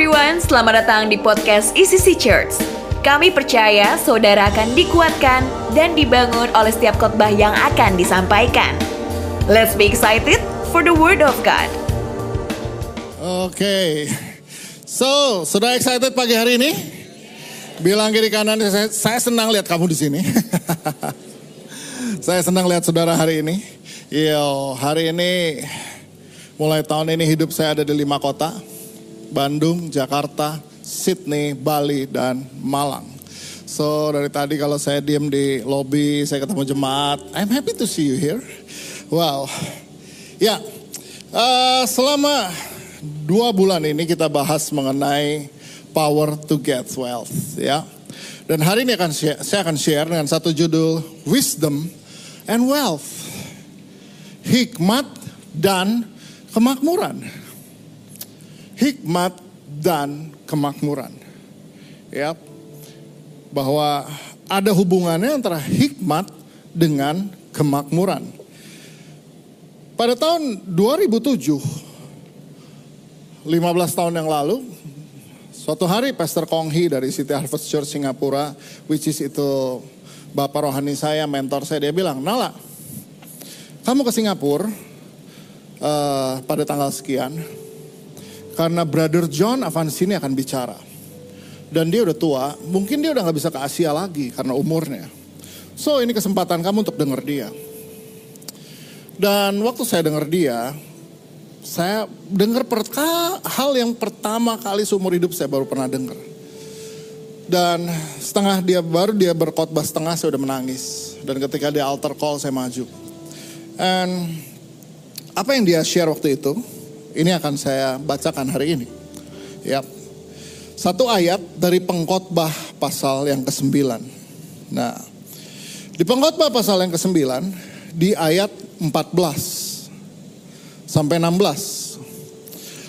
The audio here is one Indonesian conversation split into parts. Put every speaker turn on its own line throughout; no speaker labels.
everyone, selamat datang di podcast ECC Church. Kami percaya saudara akan dikuatkan dan dibangun oleh setiap khotbah yang akan disampaikan. Let's be excited for the word of God.
Oke, so sudah excited pagi hari ini? Bilang kiri kanan, saya, saya senang lihat kamu di sini. saya senang lihat saudara hari ini. Yo, hari ini mulai tahun ini hidup saya ada di lima kota. Bandung, Jakarta, Sydney, Bali, dan Malang. So dari tadi kalau saya diem di lobby, saya ketemu jemaat. I'm happy to see you here. Wow. Ya, uh, selama dua bulan ini kita bahas mengenai power to get wealth, ya. Dan hari ini akan share, saya akan share dengan satu judul Wisdom and Wealth, hikmat dan kemakmuran hikmat dan kemakmuran. Ya. Bahwa ada hubungannya antara hikmat dengan kemakmuran. Pada tahun 2007, 15 tahun yang lalu, suatu hari Pastor Kong Hee dari City Harvest Church Singapura, which is itu bapak rohani saya, mentor saya, dia bilang, Nala, kamu ke Singapura uh, pada tanggal sekian, karena Brother John Avansini akan bicara. Dan dia udah tua, mungkin dia udah gak bisa ke Asia lagi karena umurnya. So ini kesempatan kamu untuk denger dia. Dan waktu saya denger dia, saya dengar hal yang pertama kali seumur hidup saya baru pernah dengar. Dan setengah dia baru dia berkhotbah setengah saya udah menangis. Dan ketika dia altar call saya maju. And apa yang dia share waktu itu? Ini akan saya bacakan hari ini. Ya. Satu ayat dari pengkhotbah pasal yang ke-9. Nah, di pengkhotbah pasal yang ke-9 di ayat 14 sampai 16.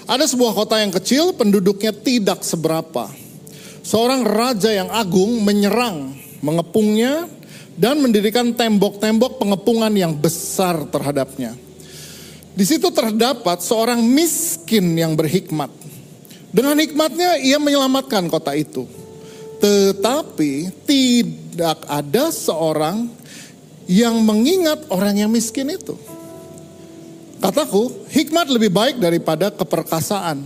Ada sebuah kota yang kecil, penduduknya tidak seberapa. Seorang raja yang agung menyerang, mengepungnya, dan mendirikan tembok-tembok pengepungan yang besar terhadapnya. Di situ terdapat seorang miskin yang berhikmat. Dengan hikmatnya ia menyelamatkan kota itu. Tetapi tidak ada seorang yang mengingat orang yang miskin itu. Kataku, hikmat lebih baik daripada keperkasaan.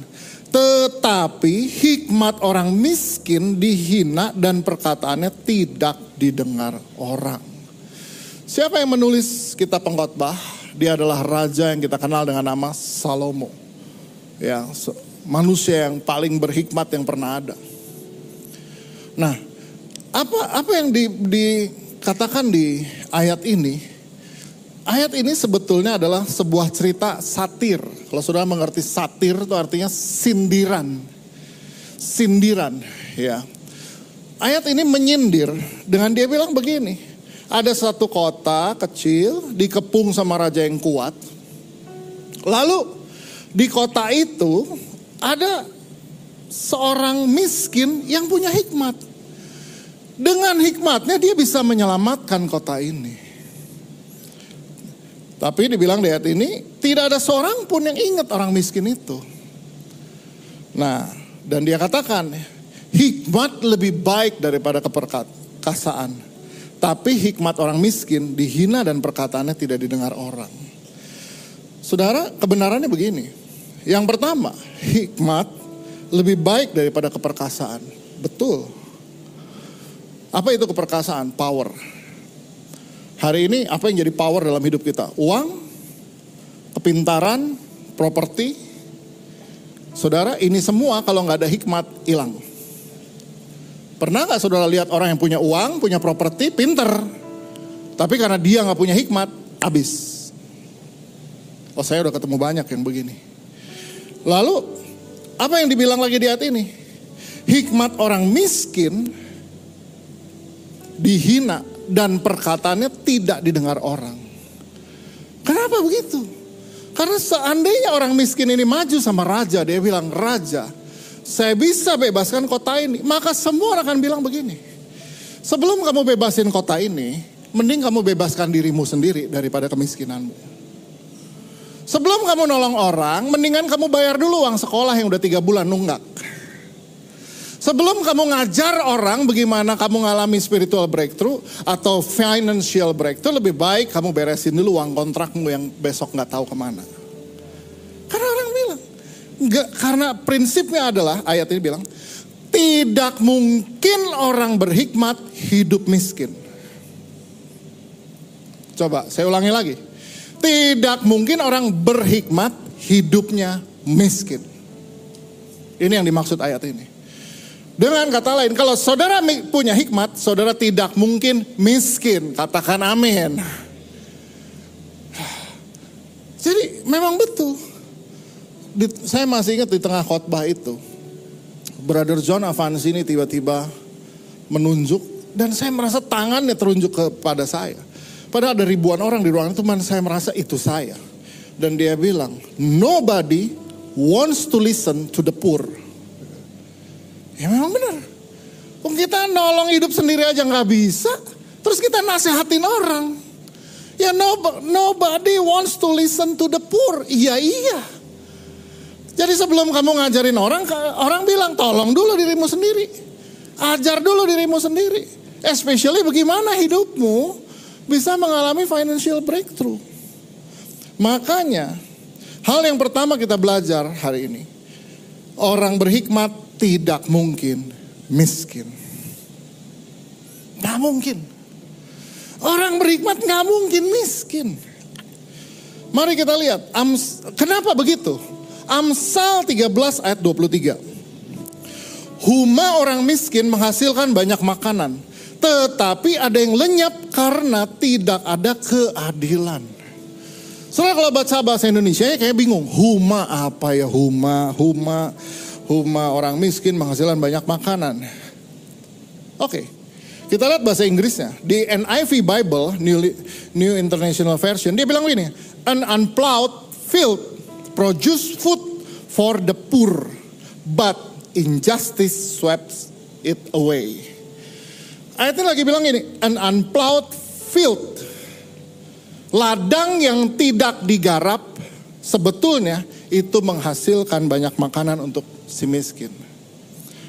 Tetapi hikmat orang miskin dihina dan perkataannya tidak didengar orang. Siapa yang menulis kitab pengkhotbah? Dia adalah raja yang kita kenal dengan nama Salomo. Ya, manusia yang paling berhikmat yang pernah ada. Nah, apa apa yang di, dikatakan di ayat ini? Ayat ini sebetulnya adalah sebuah cerita satir. Kalau sudah mengerti satir itu artinya sindiran. Sindiran, ya. Ayat ini menyindir dengan dia bilang begini, ada satu kota kecil dikepung sama raja yang kuat. Lalu di kota itu ada seorang miskin yang punya hikmat. Dengan hikmatnya dia bisa menyelamatkan kota ini. Tapi dibilang di ayat ini tidak ada seorang pun yang ingat orang miskin itu. Nah, dan dia katakan hikmat lebih baik daripada keperkasaan. Tapi hikmat orang miskin dihina dan perkataannya tidak didengar orang. Saudara, kebenarannya begini. Yang pertama, hikmat lebih baik daripada keperkasaan. Betul. Apa itu keperkasaan? Power. Hari ini apa yang jadi power dalam hidup kita? Uang, kepintaran, properti. Saudara, ini semua kalau nggak ada hikmat hilang. Pernah nggak saudara lihat orang yang punya uang, punya properti, pinter. Tapi karena dia nggak punya hikmat, habis. Oh saya udah ketemu banyak yang begini. Lalu apa yang dibilang lagi di hati ini? Hikmat orang miskin dihina dan perkataannya tidak didengar orang. Kenapa begitu? Karena seandainya orang miskin ini maju sama raja, dia bilang, "Raja, saya bisa bebaskan kota ini. Maka semua orang akan bilang begini. Sebelum kamu bebasin kota ini, mending kamu bebaskan dirimu sendiri daripada kemiskinanmu. Sebelum kamu nolong orang, mendingan kamu bayar dulu uang sekolah yang udah tiga bulan nunggak. Sebelum kamu ngajar orang bagaimana kamu ngalami spiritual breakthrough atau financial breakthrough, lebih baik kamu beresin dulu uang kontrakmu yang besok nggak tahu ke mana. Karena orang bilang, nggak karena prinsipnya adalah ayat ini bilang, tidak mungkin orang berhikmat hidup miskin. Coba saya ulangi lagi. Tidak mungkin orang berhikmat hidupnya miskin. Ini yang dimaksud ayat ini. Dengan kata lain, kalau saudara punya hikmat, saudara tidak mungkin miskin. Katakan amin. Jadi memang betul. Di, saya masih ingat di tengah khotbah itu. Brother John Avans ini tiba-tiba menunjuk. Dan saya merasa tangannya terunjuk kepada saya. Padahal ada ribuan orang di ruangan itu, man, saya merasa itu saya. Dan dia bilang, nobody wants to listen to the poor. Ya memang benar. Kita nolong hidup sendiri aja nggak bisa. Terus kita nasehatin orang. Ya nobody wants to listen to the poor. Iya iya. Jadi sebelum kamu ngajarin orang, orang bilang tolong dulu dirimu sendiri. Ajar dulu dirimu sendiri. Especially bagaimana hidupmu bisa mengalami financial breakthrough. Makanya hal yang pertama kita belajar hari ini. Orang berhikmat tidak mungkin miskin. Gak mungkin. Orang berhikmat gak mungkin miskin. Mari kita lihat, kenapa begitu? Amsal 13 ayat 23. Huma orang miskin menghasilkan banyak makanan. Tetapi ada yang lenyap karena tidak ada keadilan. Soalnya kalau baca bahasa Indonesia ya kayak bingung. Huma apa ya huma, huma huma orang miskin menghasilkan banyak makanan. Oke, kita lihat bahasa Inggrisnya. Di NIV Bible, New, New International Version, dia bilang gini, An unplowed field produce food for the poor, but injustice sweeps it away. Ayatnya lagi bilang gini, an unplowed field, ladang yang tidak digarap, sebetulnya itu menghasilkan banyak makanan untuk si miskin.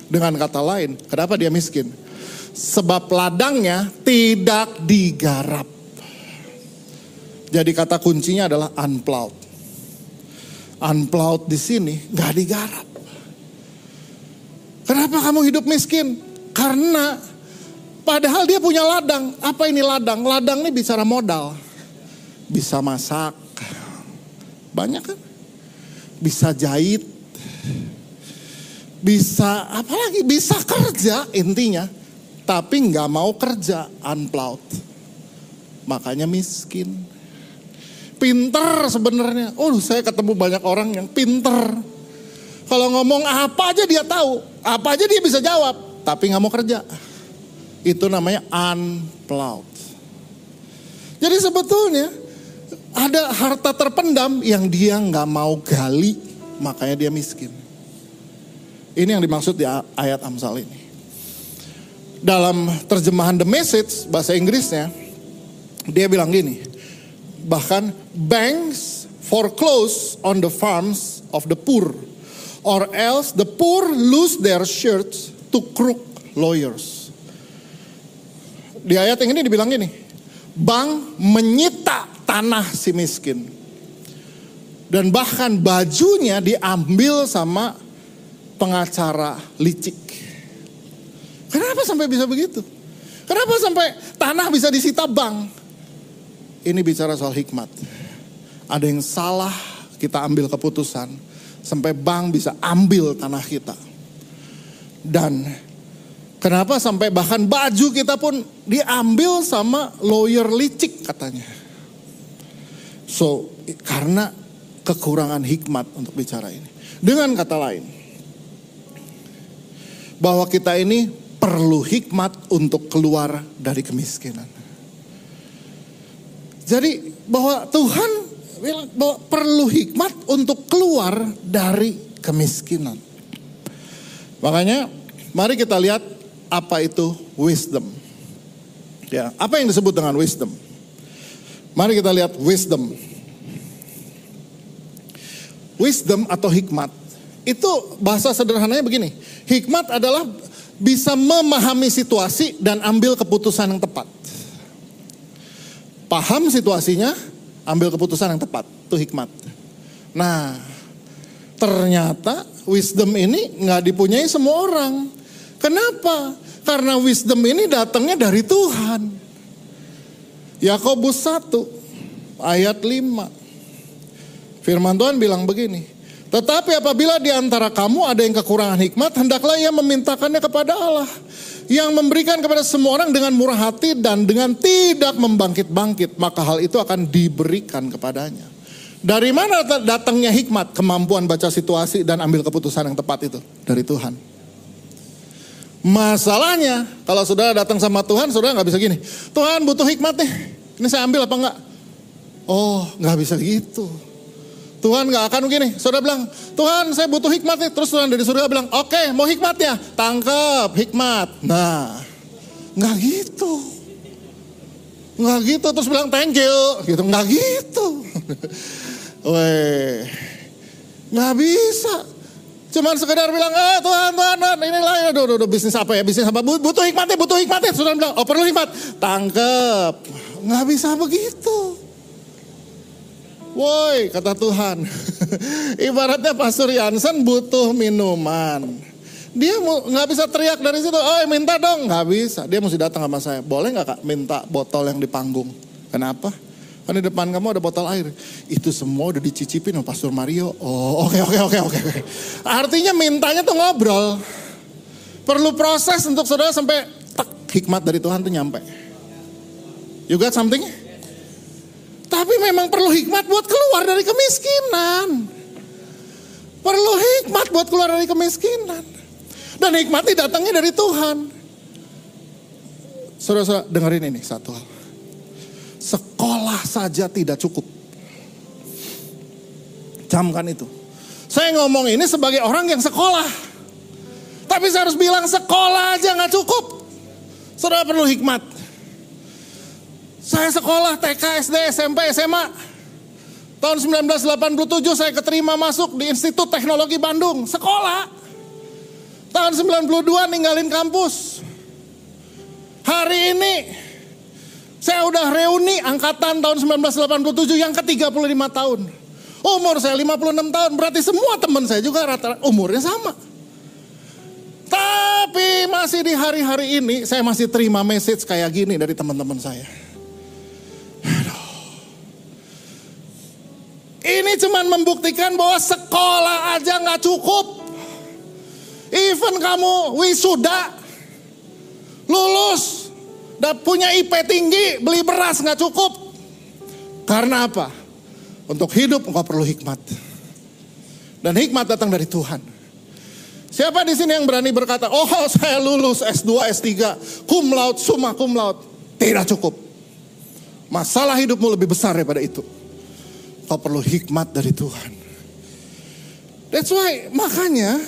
Dengan kata lain, kenapa dia miskin? Sebab ladangnya tidak digarap. Jadi kata kuncinya adalah unplowed. Unplowed di sini nggak digarap. Kenapa kamu hidup miskin? Karena padahal dia punya ladang. Apa ini ladang? Ladang ini bicara modal. Bisa masak. Banyak kan? Bisa jahit, bisa apalagi bisa kerja intinya tapi nggak mau kerja unplowed makanya miskin pinter sebenarnya. Oh saya ketemu banyak orang yang pinter. Kalau ngomong apa aja dia tahu. Apa aja dia bisa jawab. Tapi nggak mau kerja. Itu namanya unplowed jadi sebetulnya ada harta terpendam yang dia nggak mau gali makanya dia miskin. Ini yang dimaksud di ayat Amsal ini. Dalam terjemahan The Message, bahasa Inggrisnya, dia bilang gini, bahkan banks foreclose on the farms of the poor, or else the poor lose their shirts to crook lawyers. Di ayat yang ini dibilang gini, bank menyita tanah si miskin. Dan bahkan bajunya diambil sama pengacara licik. Kenapa sampai bisa begitu? Kenapa sampai tanah bisa disita bank? Ini bicara soal hikmat. Ada yang salah, kita ambil keputusan. Sampai bank bisa ambil tanah kita. Dan kenapa sampai bahkan baju kita pun diambil sama lawyer licik katanya. So, karena kekurangan hikmat untuk bicara ini. Dengan kata lain, bahwa kita ini perlu hikmat untuk keluar dari kemiskinan. Jadi bahwa Tuhan bahwa perlu hikmat untuk keluar dari kemiskinan. Makanya mari kita lihat apa itu wisdom. Ya, apa yang disebut dengan wisdom? Mari kita lihat wisdom. Wisdom atau hikmat itu bahasa sederhananya begini. Hikmat adalah bisa memahami situasi dan ambil keputusan yang tepat. Paham situasinya, ambil keputusan yang tepat. Itu hikmat. Nah, ternyata wisdom ini nggak dipunyai semua orang. Kenapa? Karena wisdom ini datangnya dari Tuhan. Yakobus 1 ayat 5. Firman Tuhan bilang begini, tetapi apabila di antara kamu ada yang kekurangan hikmat, hendaklah ia memintakannya kepada Allah. Yang memberikan kepada semua orang dengan murah hati dan dengan tidak membangkit-bangkit, maka hal itu akan diberikan kepadanya. Dari mana datangnya hikmat, kemampuan baca situasi dan ambil keputusan yang tepat itu? Dari Tuhan. Masalahnya, kalau saudara datang sama Tuhan, saudara nggak bisa gini. Tuhan butuh hikmat nih, ini saya ambil apa enggak? Oh, nggak bisa gitu. Tuhan gak akan begini. Saudara bilang, Tuhan saya butuh hikmat nih. Terus Tuhan dari surga bilang, oke okay, mau hikmatnya? Tangkep hikmat. Nah, gak gitu. Gak gitu. Terus bilang thank you. Gitu, gak gitu. Weh, gak bisa. Cuman sekedar bilang, eh Tuhan, Tuhan, Tuhan, inilah, aduh, aduh, aduh, bisnis apa ya, bisnis apa, butuh hikmatnya, butuh hikmatnya. Saudara bilang, oh perlu hikmat, tangkep. Gak bisa begitu. Woi, kata Tuhan. Ibaratnya Pastor Yansen butuh minuman. Dia nggak bisa teriak dari situ, oh minta dong, nggak bisa. Dia mesti datang sama saya. Boleh nggak kak minta botol yang di panggung? Kenapa? Kan di depan kamu ada botol air. Itu semua udah dicicipin sama Pastor Mario. Oh oke oke oke oke. Artinya mintanya tuh ngobrol. Perlu proses untuk saudara sampai tak hikmat dari Tuhan tuh nyampe. You got something? Tapi memang perlu hikmat buat keluar dari kemiskinan. Perlu hikmat buat keluar dari kemiskinan. Dan hikmat ini datangnya dari Tuhan. Saudara-saudara dengerin ini satu hal. Sekolah saja tidak cukup. Camkan itu. Saya ngomong ini sebagai orang yang sekolah. Tapi saya harus bilang sekolah aja nggak cukup. Saudara perlu hikmat. Saya sekolah TK, SD, SMP, SMA. Tahun 1987 saya keterima masuk di Institut Teknologi Bandung. Sekolah. Tahun 92 ninggalin kampus. Hari ini saya udah reuni angkatan tahun 1987 yang ke-35 tahun. Umur saya 56 tahun, berarti semua teman saya juga rata-rata umurnya sama. Tapi masih di hari-hari ini saya masih terima message kayak gini dari teman-teman saya. Ini cuma membuktikan bahwa sekolah aja nggak cukup. Even kamu wisuda, lulus, dan punya IP tinggi, beli beras nggak cukup. Karena apa? Untuk hidup engkau perlu hikmat. Dan hikmat datang dari Tuhan. Siapa di sini yang berani berkata, oh saya lulus S2, S3, cum laude, summa cum laude. Tidak cukup. Masalah hidupmu lebih besar daripada itu. Kau perlu hikmat dari Tuhan. That's why makanya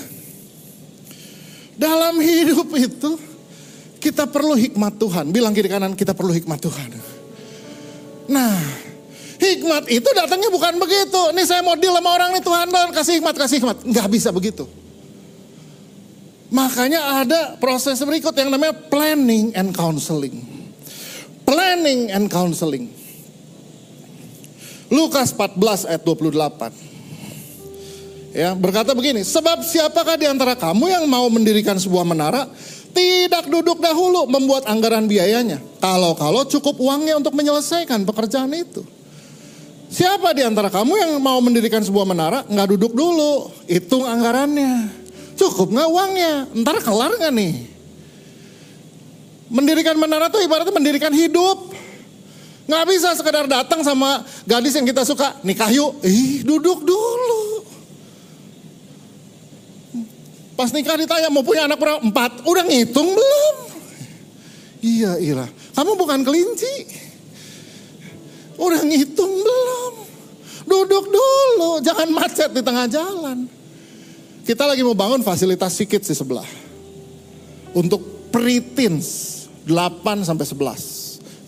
dalam hidup itu kita perlu hikmat Tuhan. Bilang kiri kanan kita perlu hikmat Tuhan. Nah, hikmat itu datangnya bukan begitu. Nih saya mau deal sama orang nih Tuhan dan kasih hikmat, kasih hikmat. Nggak bisa begitu. Makanya ada proses berikut yang namanya planning and counseling. Planning and counseling. Lukas 14 ayat 28. Ya, berkata begini, sebab siapakah di antara kamu yang mau mendirikan sebuah menara, tidak duduk dahulu membuat anggaran biayanya. Kalau-kalau cukup uangnya untuk menyelesaikan pekerjaan itu. Siapa di antara kamu yang mau mendirikan sebuah menara, nggak duduk dulu, hitung anggarannya. Cukup nggak uangnya, ntar kelar nggak nih? Mendirikan menara itu ibaratnya mendirikan hidup. Nggak bisa sekedar datang sama gadis yang kita suka, nikah yuk. Ih, duduk dulu. Pas nikah ditanya mau punya anak berapa? Empat. Udah ngitung belum? Iya, iya. Kamu bukan kelinci. Udah ngitung belum? Duduk dulu, jangan macet di tengah jalan. Kita lagi mau bangun fasilitas sikit di sebelah. Untuk pretins 8 sampai 11.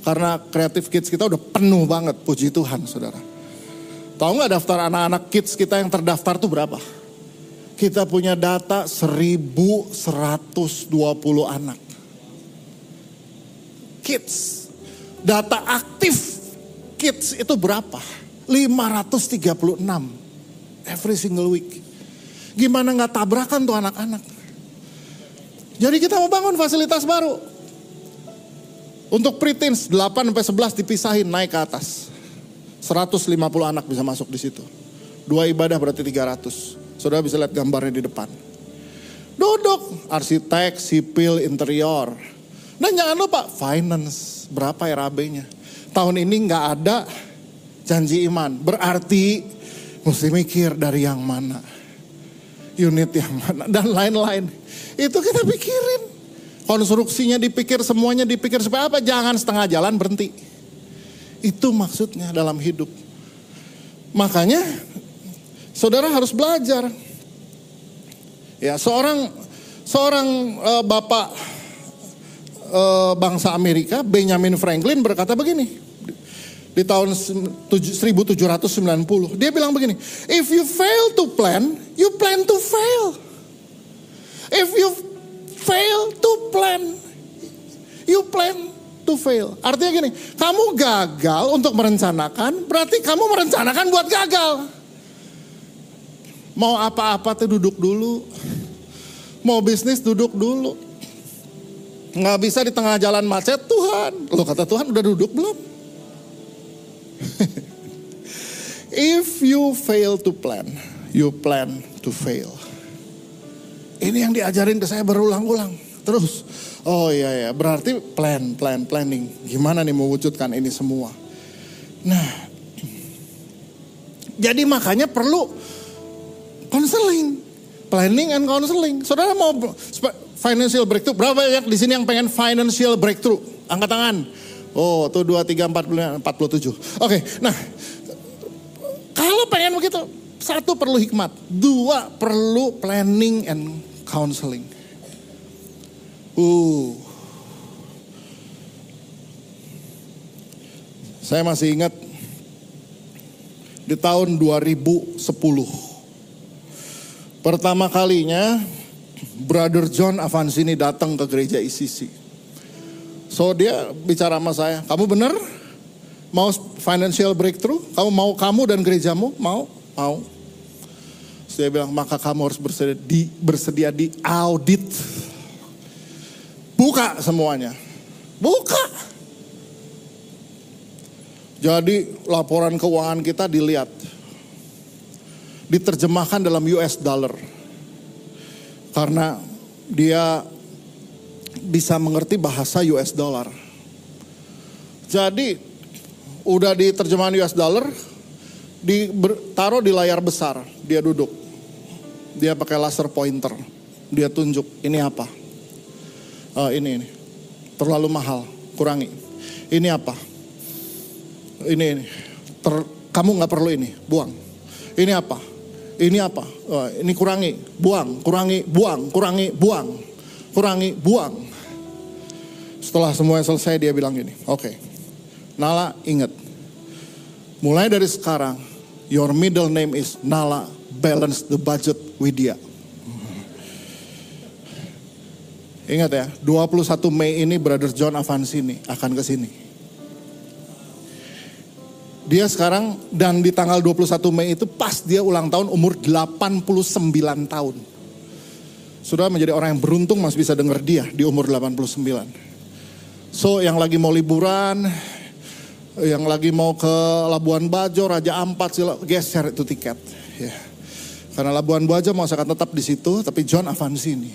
Karena kreatif kids kita udah penuh banget, puji Tuhan saudara. Tahu nggak daftar anak-anak kids kita yang terdaftar tuh berapa? kita punya data 1120 anak. Kids, data aktif kids itu berapa? 536 every single week. Gimana nggak tabrakan tuh anak-anak? Jadi kita mau bangun fasilitas baru. Untuk preteens 8 sampai 11 dipisahin naik ke atas. 150 anak bisa masuk di situ. Dua ibadah berarti 300. Saudara bisa lihat gambarnya di depan. Duduk, arsitek, sipil, interior. Dan jangan lupa finance, berapa RAB-nya. Tahun ini nggak ada janji iman. Berarti mesti mikir dari yang mana. Unit yang mana dan lain-lain. Itu kita pikirin. Konstruksinya dipikir, semuanya dipikir supaya apa? Jangan setengah jalan berhenti. Itu maksudnya dalam hidup. Makanya saudara harus belajar. Ya, seorang seorang uh, bapak uh, bangsa Amerika, Benjamin Franklin berkata begini di tahun 1790. Dia bilang begini, if you fail to plan, you plan to fail. If you fail to plan, you plan to fail. Artinya gini, kamu gagal untuk merencanakan, berarti kamu merencanakan buat gagal. Mau apa-apa tuh duduk dulu. Mau bisnis duduk dulu. Nggak bisa di tengah jalan macet Tuhan. Lo kata Tuhan udah duduk belum? If you fail to plan, you plan to fail. Ini yang diajarin ke saya berulang-ulang. Terus, oh iya ya, berarti plan, plan, planning. Gimana nih mewujudkan ini semua? Nah, jadi makanya perlu konseling, planning and counseling. Saudara mau financial breakthrough? Berapa banyak di sini yang pengen financial breakthrough? Angkat tangan. Oh, tuh 2, 3, 4, 47. Oke, nah kalau pengen begitu, satu perlu hikmat, dua perlu planning and counseling. Uh. Saya masih ingat di tahun 2010. Pertama kalinya Brother John Avansini datang ke gereja ICC. So dia bicara sama saya, kamu benar? Mau financial breakthrough? Kamu mau kamu dan gerejamu? Mau? Mau. Saya bilang, maka kamu harus bersedia di, bersedia di audit. Buka semuanya. Buka. Jadi laporan keuangan kita dilihat. Diterjemahkan dalam US dollar. Karena dia bisa mengerti bahasa US dollar. Jadi udah diterjemahan US dollar, ditaruh di layar besar, dia duduk. Dia pakai laser pointer, dia tunjuk ini apa? Uh, ini ini terlalu mahal, kurangi. Ini apa? Ini ini. Ter, kamu nggak perlu ini, buang. Ini apa? Ini apa? Uh, ini kurangi, buang, kurangi, buang, kurangi, buang kurangi, buang. Setelah semuanya selesai dia bilang gini, oke, okay, Nala ingat, mulai dari sekarang, your middle name is Nala, balance the budget Widya. Ingat ya, 21 Mei ini Brother John Avansini akan ke sini. Dia sekarang dan di tanggal 21 Mei itu pas dia ulang tahun umur 89 tahun. Sudah menjadi orang yang beruntung masih bisa dengar dia di umur 89. So yang lagi mau liburan, yang lagi mau ke Labuan Bajo, Raja Ampat, sila, geser itu tiket. Ya. Karena Labuan Bajo mau akan tetap di situ, tapi John Avansi ini.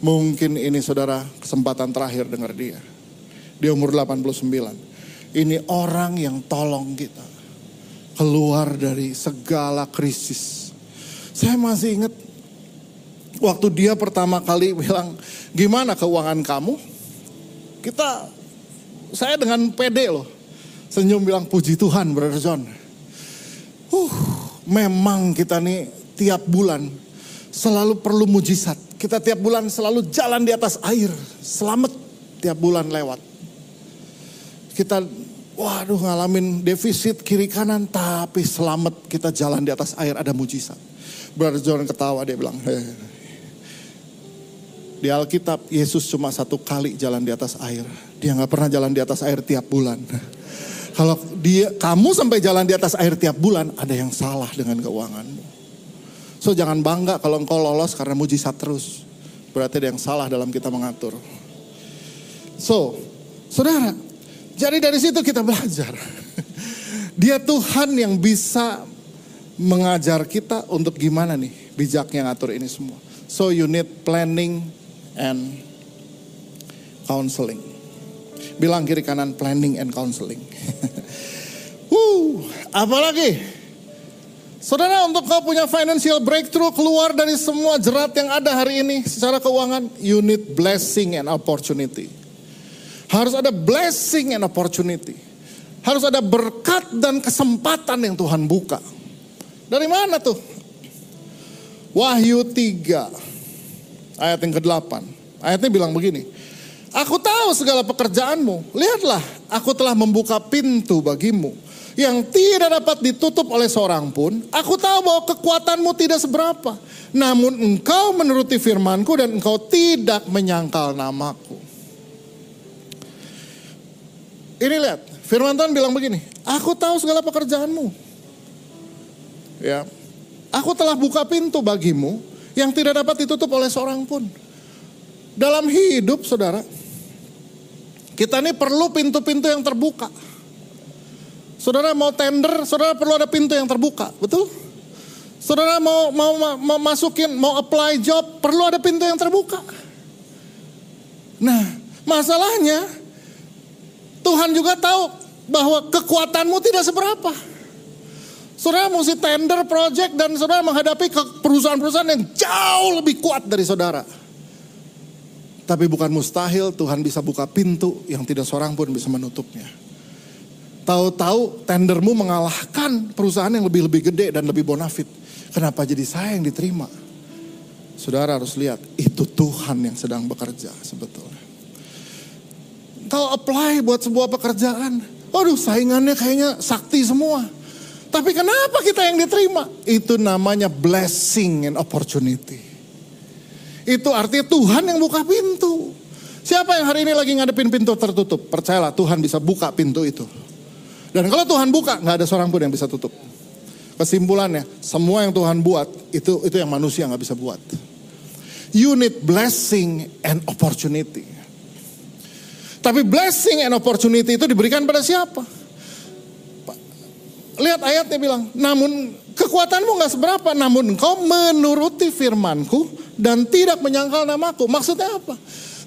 Mungkin ini saudara kesempatan terakhir dengar dia. Di umur 89. Ini orang yang tolong kita. Keluar dari segala krisis. Saya masih ingat waktu dia pertama kali bilang, gimana keuangan kamu? Kita, saya dengan pede loh. Senyum bilang, puji Tuhan Brother John. Uh, memang kita nih tiap bulan selalu perlu mujizat. Kita tiap bulan selalu jalan di atas air. Selamat tiap bulan lewat. Kita waduh ngalamin defisit kiri kanan tapi selamat kita jalan di atas air ada mujizat. Brother John ketawa dia bilang, "Heh, di Alkitab Yesus cuma satu kali jalan di atas air. Dia nggak pernah jalan di atas air tiap bulan. Kalau dia kamu sampai jalan di atas air tiap bulan, ada yang salah dengan keuanganmu. So jangan bangga kalau engkau lolos karena mujizat terus. Berarti ada yang salah dalam kita mengatur. So, saudara, jadi dari situ kita belajar. Dia Tuhan yang bisa mengajar kita untuk gimana nih bijaknya ngatur ini semua. So you need planning and counseling. Bilang kiri kanan planning and counseling. Wuh, apalagi? Saudara untuk kau punya financial breakthrough keluar dari semua jerat yang ada hari ini secara keuangan, you need blessing and opportunity. Harus ada blessing and opportunity. Harus ada berkat dan kesempatan yang Tuhan buka. Dari mana tuh? Wahyu 3 ayat yang ke-8. Ayatnya bilang begini. Aku tahu segala pekerjaanmu. Lihatlah, aku telah membuka pintu bagimu yang tidak dapat ditutup oleh seorang pun. Aku tahu bahwa kekuatanmu tidak seberapa. Namun engkau menuruti firmanku dan engkau tidak menyangkal namaku. Ini lihat, firman Tuhan bilang begini, aku tahu segala pekerjaanmu. Ya, aku telah buka pintu bagimu yang tidak dapat ditutup oleh seorang pun. Dalam hidup saudara, kita ini perlu pintu-pintu yang terbuka. Saudara mau tender, saudara perlu ada pintu yang terbuka, betul? Saudara mau mau, mau masukin, mau apply job, perlu ada pintu yang terbuka. Nah, masalahnya Tuhan juga tahu bahwa kekuatanmu tidak seberapa. Saudara mesti tender project dan saudara menghadapi perusahaan-perusahaan yang jauh lebih kuat dari saudara. Tapi bukan mustahil Tuhan bisa buka pintu yang tidak seorang pun bisa menutupnya. Tahu-tahu tendermu mengalahkan perusahaan yang lebih-lebih gede dan lebih bonafit. Kenapa jadi saya yang diterima? Saudara harus lihat, itu Tuhan yang sedang bekerja sebetulnya. Kau apply buat sebuah pekerjaan, waduh saingannya kayaknya sakti semua. Tapi kenapa kita yang diterima? Itu namanya blessing and opportunity. Itu artinya Tuhan yang buka pintu. Siapa yang hari ini lagi ngadepin pintu tertutup? Percayalah Tuhan bisa buka pintu itu. Dan kalau Tuhan buka, nggak ada seorang pun yang bisa tutup. Kesimpulannya, semua yang Tuhan buat itu itu yang manusia nggak bisa buat. You need blessing and opportunity. Tapi blessing and opportunity itu diberikan pada siapa? Lihat ayatnya bilang, namun kekuatanmu nggak seberapa, namun engkau menuruti firmanku dan tidak menyangkal namaku. Maksudnya apa?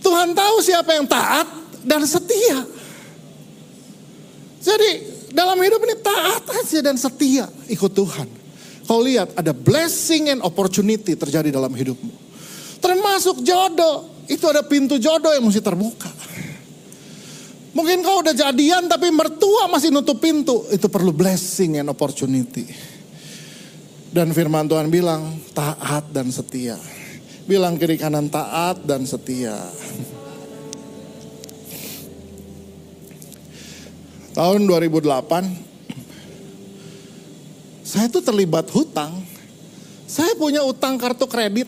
Tuhan tahu siapa yang taat dan setia. Jadi dalam hidup ini taat aja dan setia ikut Tuhan. Kau lihat ada blessing and opportunity terjadi dalam hidupmu. Termasuk jodoh. Itu ada pintu jodoh yang mesti terbuka. Mungkin kau udah jadian tapi mertua masih nutup pintu. Itu perlu blessing and opportunity. Dan firman Tuhan bilang taat dan setia. Bilang kiri kanan taat dan setia. Tahun 2008 saya tuh terlibat hutang. Saya punya utang kartu kredit.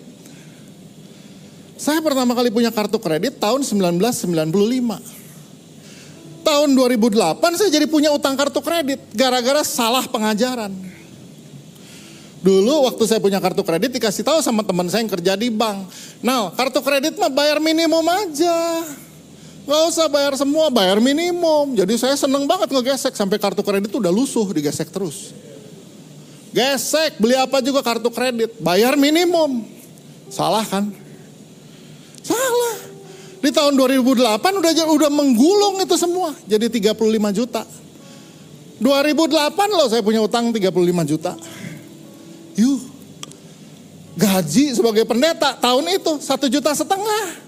Saya pertama kali punya kartu kredit tahun 1995 tahun 2008 saya jadi punya utang kartu kredit gara-gara salah pengajaran. Dulu waktu saya punya kartu kredit dikasih tahu sama teman saya yang kerja di bank. Nah kartu kredit mah bayar minimum aja. Gak usah bayar semua, bayar minimum. Jadi saya seneng banget ngegesek sampai kartu kredit itu udah lusuh digesek terus. Gesek, beli apa juga kartu kredit, bayar minimum. Salah kan? Salah. Di tahun 2008 udah udah menggulung itu semua jadi 35 juta. 2008 loh saya punya utang 35 juta. Yuh. Gaji sebagai pendeta tahun itu satu juta setengah.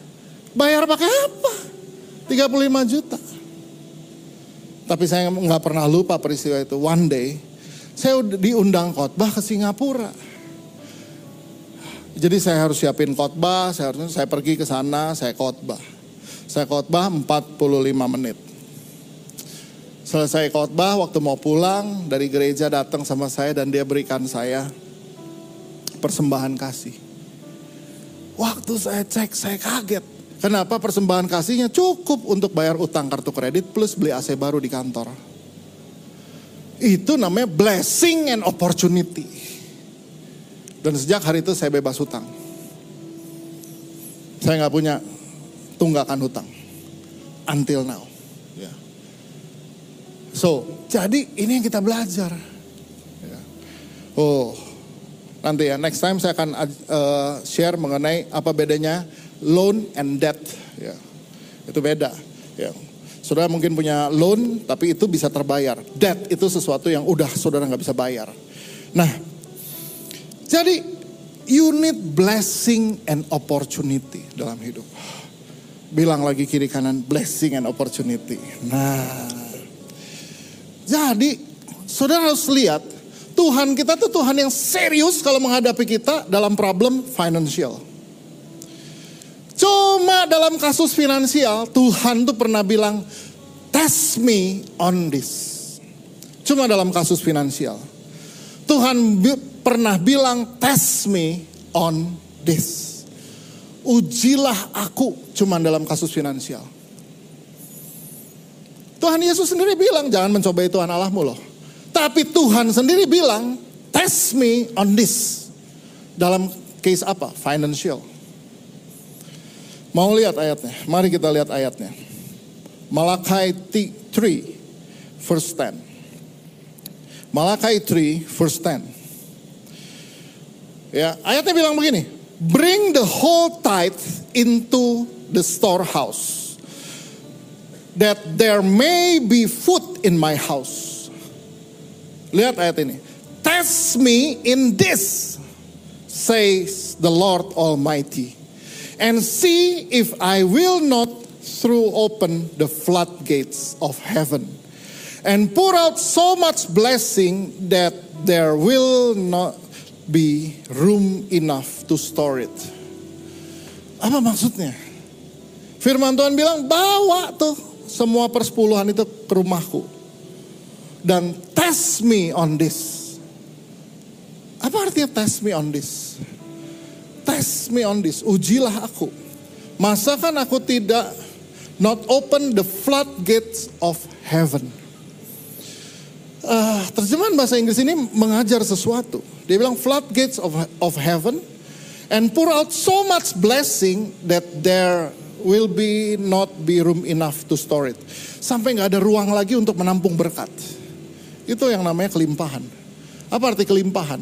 Bayar pakai apa? 35 juta. Tapi saya nggak pernah lupa peristiwa itu. One day saya diundang khotbah ke Singapura. Jadi saya harus siapin khotbah, saya harus saya pergi ke sana, saya khotbah. Saya khotbah 45 menit. Selesai khotbah, waktu mau pulang dari gereja datang sama saya dan dia berikan saya persembahan kasih. Waktu saya cek, saya kaget. Kenapa persembahan kasihnya cukup untuk bayar utang kartu kredit plus beli AC baru di kantor. Itu namanya blessing and opportunity. Dan sejak hari itu saya bebas hutang. Saya nggak punya tunggakan hutang. Until now. Ya. So, jadi ini yang kita belajar. Ya. Oh, nanti ya next time saya akan uh, share mengenai apa bedanya loan and debt. Ya. Itu beda. Ya. Saudara mungkin punya loan tapi itu bisa terbayar. Debt itu sesuatu yang udah saudara nggak bisa bayar. Nah, jadi you need blessing and opportunity dalam hidup. Bilang lagi kiri kanan blessing and opportunity. Nah, jadi saudara harus lihat Tuhan kita tuh Tuhan yang serius kalau menghadapi kita dalam problem financial. Cuma dalam kasus finansial, Tuhan tuh pernah bilang, test me on this. Cuma dalam kasus finansial. Tuhan bi pernah bilang, test me on this. Ujilah aku cuma dalam kasus finansial. Tuhan Yesus sendiri bilang, jangan mencobai Tuhan Allahmu loh. Tapi Tuhan sendiri bilang, test me on this. Dalam case apa? Financial. Mau lihat ayatnya? Mari kita lihat ayatnya. Malakai 3 verse 10. Malakai 3 verse 10. Ya, ayatnya bilang begini. Bring the whole tithe into the storehouse. That there may be food in my house. Lihat ayat ini. Test me in this, says the Lord Almighty and see if I will not throw open the floodgates of heaven and pour out so much blessing that there will not be room enough to store it. Apa maksudnya? Firman Tuhan bilang bawa tuh semua persepuluhan itu ke rumahku. Dan test me on this. Apa artinya test me on this? test me on this, ujilah aku. Masakan aku tidak not open the floodgates of heaven. Uh, terjemahan bahasa Inggris ini mengajar sesuatu. Dia bilang floodgates of of heaven and pour out so much blessing that there will be not be room enough to store it. Sampai nggak ada ruang lagi untuk menampung berkat. Itu yang namanya kelimpahan. Apa arti kelimpahan?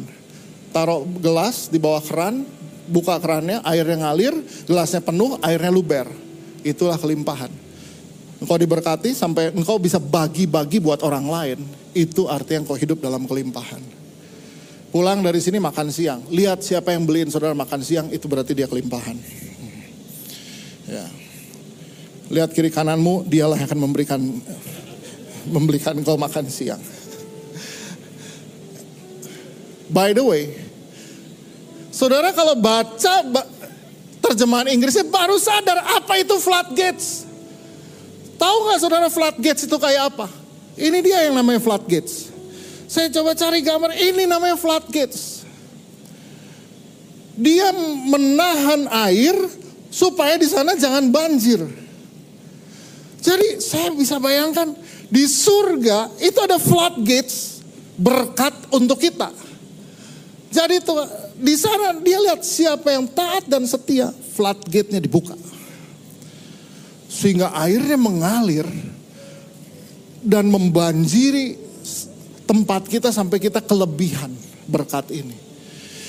Taruh gelas di bawah keran, buka kerannya, airnya ngalir, gelasnya penuh, airnya luber. Itulah kelimpahan. Engkau diberkati sampai engkau bisa bagi-bagi buat orang lain. Itu artinya engkau hidup dalam kelimpahan. Pulang dari sini makan siang. Lihat siapa yang beliin saudara makan siang, itu berarti dia kelimpahan. Ya. Lihat kiri kananmu, dialah yang akan memberikan memberikan engkau makan siang. By the way, Saudara kalau baca terjemahan Inggrisnya baru sadar apa itu floodgates. Tahu nggak saudara floodgates itu kayak apa? Ini dia yang namanya floodgates. Saya coba cari gambar, ini namanya floodgates. Dia menahan air supaya di sana jangan banjir. Jadi saya bisa bayangkan di surga itu ada floodgates berkat untuk kita. Jadi itu di sana dia lihat siapa yang taat dan setia, floodgate-nya dibuka. Sehingga airnya mengalir dan membanjiri tempat kita sampai kita kelebihan berkat ini.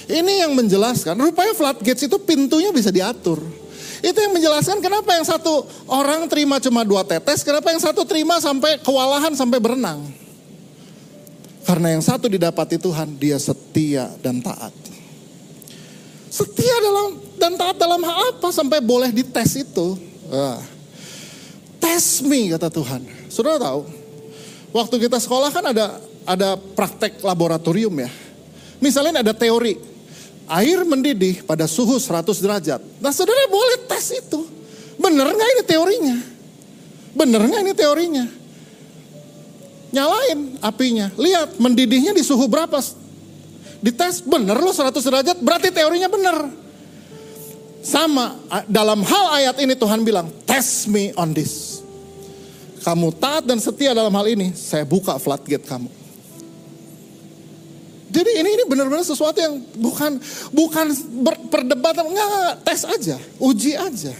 Ini yang menjelaskan, rupanya floodgates itu pintunya bisa diatur. Itu yang menjelaskan kenapa yang satu orang terima cuma dua tetes, kenapa yang satu terima sampai kewalahan sampai berenang. Karena yang satu didapati Tuhan, dia setia dan taat. Setia dalam dan taat dalam hal apa sampai boleh dites itu? Uh, test me kata Tuhan. Sudah tahu? Waktu kita sekolah kan ada ada praktek laboratorium ya. Misalnya ada teori. Air mendidih pada suhu 100 derajat. Nah saudara boleh tes itu. Bener nggak ini teorinya? Bener nggak ini teorinya? Nyalain apinya. Lihat mendidihnya di suhu berapa? Dites bener lo 100 derajat berarti teorinya bener. Sama dalam hal ayat ini Tuhan bilang test me on this. Kamu taat dan setia dalam hal ini saya buka floodgate kamu. Jadi ini ini benar-benar sesuatu yang bukan bukan perdebatan, enggak, tes aja, uji aja.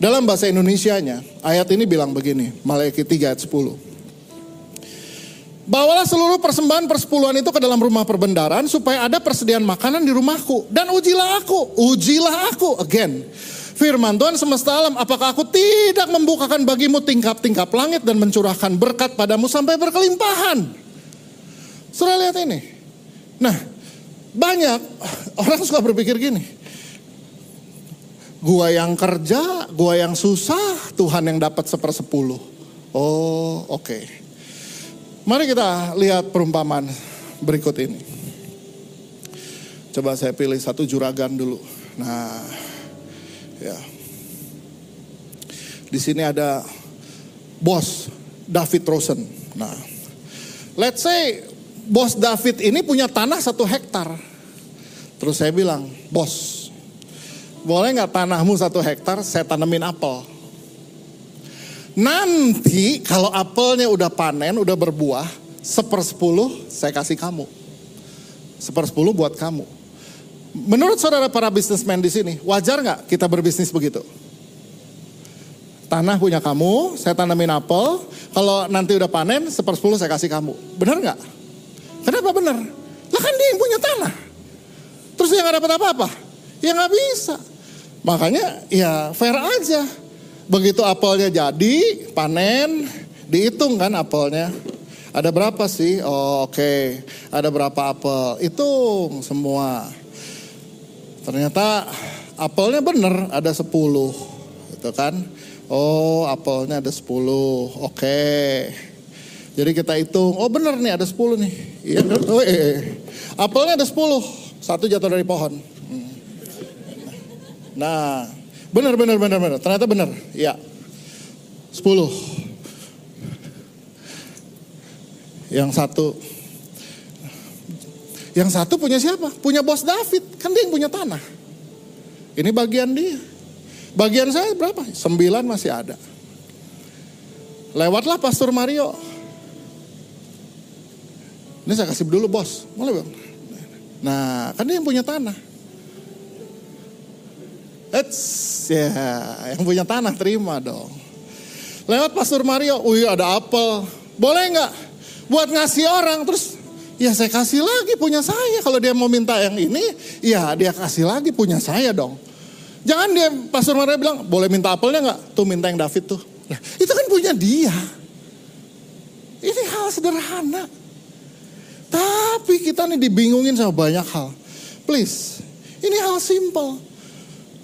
Dalam bahasa Indonesianya, ayat ini bilang begini, Maleakhi 3 ayat 10. Bawalah seluruh persembahan persepuluhan itu ke dalam rumah perbendaran supaya ada persediaan makanan di rumahku. Dan ujilah aku, ujilah aku. Again, firman Tuhan semesta alam, apakah aku tidak membukakan bagimu tingkap-tingkap langit dan mencurahkan berkat padamu sampai berkelimpahan. Sudah lihat ini. Nah, banyak orang suka berpikir gini. Gua yang kerja, gua yang susah, Tuhan yang dapat sepersepuluh. Oh, oke. Okay. Mari kita lihat perumpamaan berikut ini. Coba saya pilih satu juragan dulu. Nah, ya. Di sini ada bos David Rosen. Nah, let's say bos David ini punya tanah satu hektar. Terus saya bilang, bos, boleh nggak tanahmu satu hektar saya tanemin apel? Nanti kalau apelnya udah panen, udah berbuah, sepersepuluh saya kasih kamu. Sepersepuluh buat kamu. Menurut saudara para bisnismen di sini, wajar nggak kita berbisnis begitu? Tanah punya kamu, saya tanamin apel, kalau nanti udah panen, sepersepuluh saya kasih kamu. Benar nggak? Kenapa benar? Lah kan dia yang punya tanah. Terus dia nggak dapat apa-apa? Ya nggak bisa. Makanya ya fair aja Begitu apelnya jadi, panen, dihitung kan apelnya. Ada berapa sih? Oh, oke. Okay. Ada berapa apel? Hitung semua. Ternyata apelnya bener ada 10. Gitu kan. Oh, apelnya ada 10. Oke. Okay. Jadi kita hitung, oh bener nih ada 10 nih. Iya, oh, eh, eh. Apelnya ada 10. Satu jatuh dari pohon. Hmm. Nah, Benar, benar, benar, benar. Ternyata benar. Ya. Sepuluh. Yang satu. Yang satu punya siapa? Punya bos David. Kan dia yang punya tanah. Ini bagian dia. Bagian saya berapa? Sembilan masih ada. Lewatlah Pastor Mario. Ini saya kasih dulu bos. Boleh bang? Nah kan dia yang punya tanah. Eits, ya, yang punya tanah terima dong. Lewat Pastor Mario, wih ada apel. Boleh nggak buat ngasih orang terus ya saya kasih lagi punya saya. Kalau dia mau minta yang ini, ya dia kasih lagi punya saya dong. Jangan dia Pastor Mario bilang, boleh minta apelnya nggak? Tuh minta yang David tuh. Nah, itu kan punya dia. Ini hal sederhana. Tapi kita nih dibingungin sama banyak hal. Please, ini hal simple.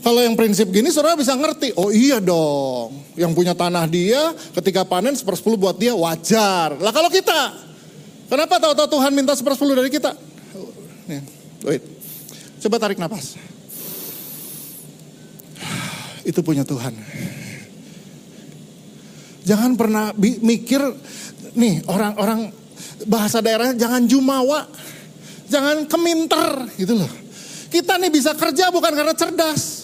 Kalau yang prinsip gini saudara bisa ngerti, oh iya dong. Yang punya tanah dia ketika panen sepersepuluh buat dia wajar. Lah kalau kita, kenapa tahu-tahu Tuhan minta sepersepuluh dari kita? Wait. Coba tarik nafas. Itu punya Tuhan. Jangan pernah mikir, nih orang-orang bahasa daerahnya jangan jumawa. Jangan keminter gitu loh. Kita nih bisa kerja bukan karena cerdas.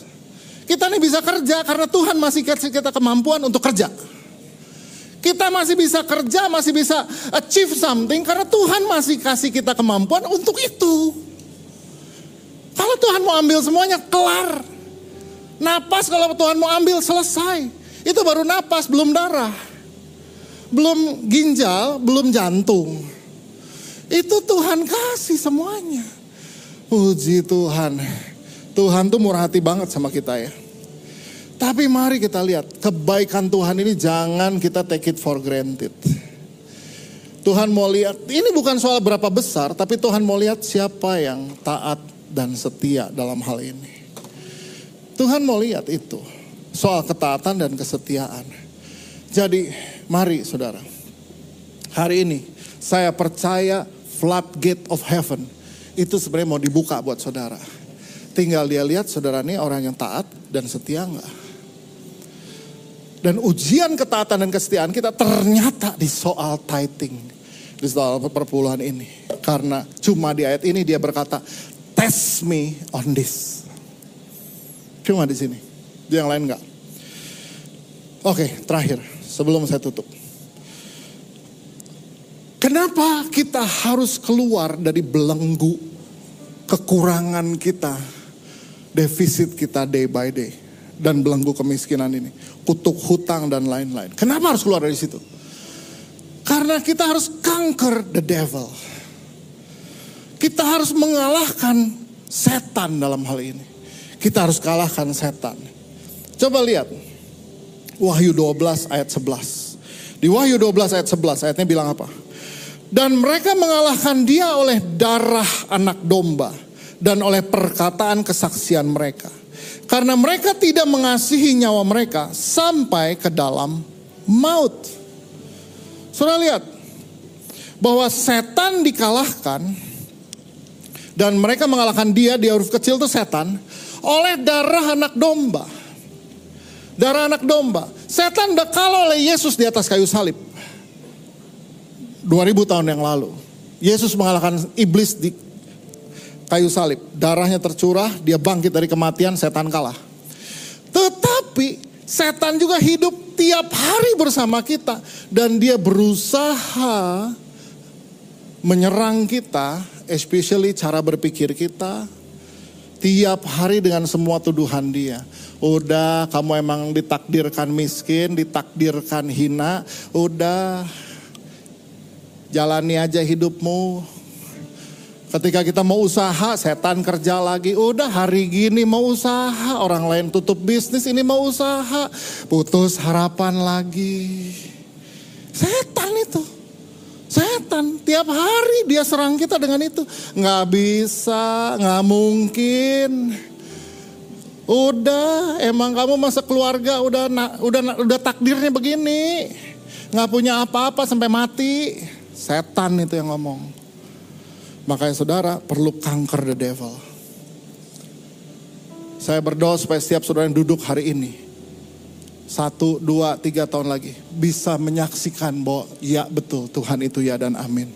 Kita nih bisa kerja karena Tuhan masih kasih kita kemampuan untuk kerja. Kita masih bisa kerja, masih bisa achieve something karena Tuhan masih kasih kita kemampuan untuk itu. Kalau Tuhan mau ambil semuanya, kelar. Napas kalau Tuhan mau ambil, selesai. Itu baru napas, belum darah. Belum ginjal, belum jantung. Itu Tuhan kasih semuanya. Puji Tuhan. Tuhan tuh murah hati banget sama kita ya. Tapi mari kita lihat, kebaikan Tuhan ini jangan kita take it for granted. Tuhan mau lihat, ini bukan soal berapa besar, tapi Tuhan mau lihat siapa yang taat dan setia dalam hal ini. Tuhan mau lihat itu, soal ketaatan dan kesetiaan. Jadi mari saudara, hari ini saya percaya floodgate of heaven itu sebenarnya mau dibuka buat saudara Tinggal dia lihat saudara ini orang yang taat dan setia enggak. Dan ujian ketaatan dan kesetiaan kita ternyata di soal tithing. di soal perpuluhan ini. Karena cuma di ayat ini dia berkata, test me on this. Cuma di sini. Di yang lain enggak. Oke, terakhir sebelum saya tutup. Kenapa kita harus keluar dari belenggu kekurangan kita, defisit kita day by day, dan belenggu kemiskinan ini, kutuk hutang dan lain-lain. Kenapa harus keluar dari situ? Karena kita harus conquer the devil. Kita harus mengalahkan setan dalam hal ini. Kita harus kalahkan setan. Coba lihat. Wahyu 12 ayat 11. Di Wahyu 12 ayat 11 ayatnya bilang apa? Dan mereka mengalahkan dia oleh darah anak domba dan oleh perkataan kesaksian mereka. Karena mereka tidak mengasihi nyawa mereka sampai ke dalam maut. Saudara lihat bahwa setan dikalahkan dan mereka mengalahkan dia di huruf kecil itu setan oleh darah anak domba. Darah anak domba. Setan udah kalah oleh Yesus di atas kayu salib. 2000 tahun yang lalu. Yesus mengalahkan iblis di kayu salib. Darahnya tercurah, dia bangkit dari kematian, setan kalah. Tetapi setan juga hidup tiap hari bersama kita. Dan dia berusaha menyerang kita, especially cara berpikir kita. Tiap hari dengan semua tuduhan dia. Udah kamu emang ditakdirkan miskin, ditakdirkan hina. Udah jalani aja hidupmu. Ketika kita mau usaha, setan kerja lagi. Udah hari gini mau usaha, orang lain tutup bisnis, ini mau usaha. Putus harapan lagi. Setan itu. Setan, tiap hari dia serang kita dengan itu. Nggak bisa, nggak mungkin. Udah, emang kamu masa keluarga udah udah udah takdirnya begini. Nggak punya apa-apa sampai mati. Setan itu yang ngomong. Makanya saudara perlu kanker the devil. Saya berdoa supaya setiap saudara yang duduk hari ini. Satu, dua, tiga tahun lagi. Bisa menyaksikan bahwa ya betul Tuhan itu ya dan amin.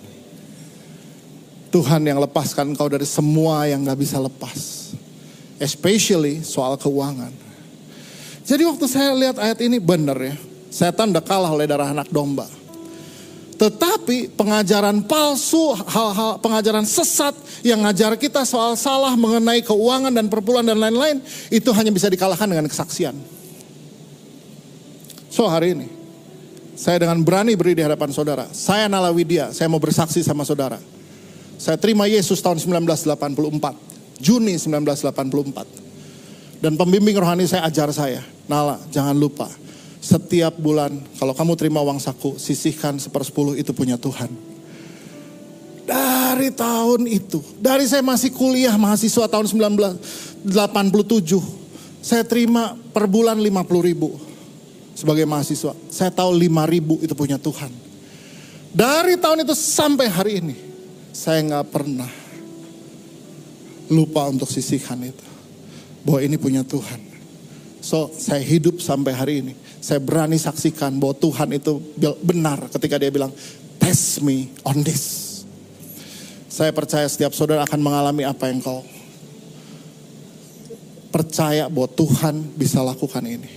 Tuhan yang lepaskan kau dari semua yang gak bisa lepas. Especially soal keuangan. Jadi waktu saya lihat ayat ini benar ya. Setan udah kalah oleh darah anak domba. Tetapi pengajaran palsu, hal-hal pengajaran sesat yang ngajar kita soal salah mengenai keuangan dan perpuluhan dan lain-lain, itu hanya bisa dikalahkan dengan kesaksian. So hari ini, saya dengan berani beri di hadapan saudara. Saya Nala Widya, saya mau bersaksi sama saudara. Saya terima Yesus tahun 1984, Juni 1984. Dan pembimbing rohani saya ajar saya, Nala jangan lupa, setiap bulan kalau kamu terima uang saku, sisihkan sepersepuluh itu punya Tuhan. Dari tahun itu, dari saya masih kuliah mahasiswa tahun 1987, saya terima per bulan 50 ribu sebagai mahasiswa. Saya tahu 5 ribu itu punya Tuhan. Dari tahun itu sampai hari ini, saya nggak pernah lupa untuk sisihkan itu. Bahwa ini punya Tuhan. So, saya hidup sampai hari ini. Saya berani saksikan bahwa Tuhan itu benar ketika dia bilang, test me on this. Saya percaya setiap saudara akan mengalami apa yang kau percaya bahwa Tuhan bisa lakukan ini.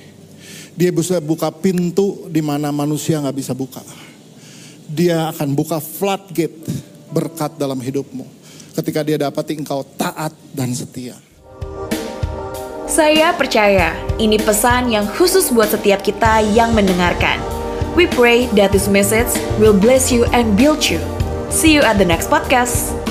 Dia bisa buka pintu di mana manusia nggak bisa buka. Dia akan buka floodgate berkat dalam hidupmu. Ketika dia dapati engkau taat dan setia.
Saya percaya ini pesan yang khusus buat setiap kita yang mendengarkan. We pray that this message will bless you and build you. See you at the next podcast.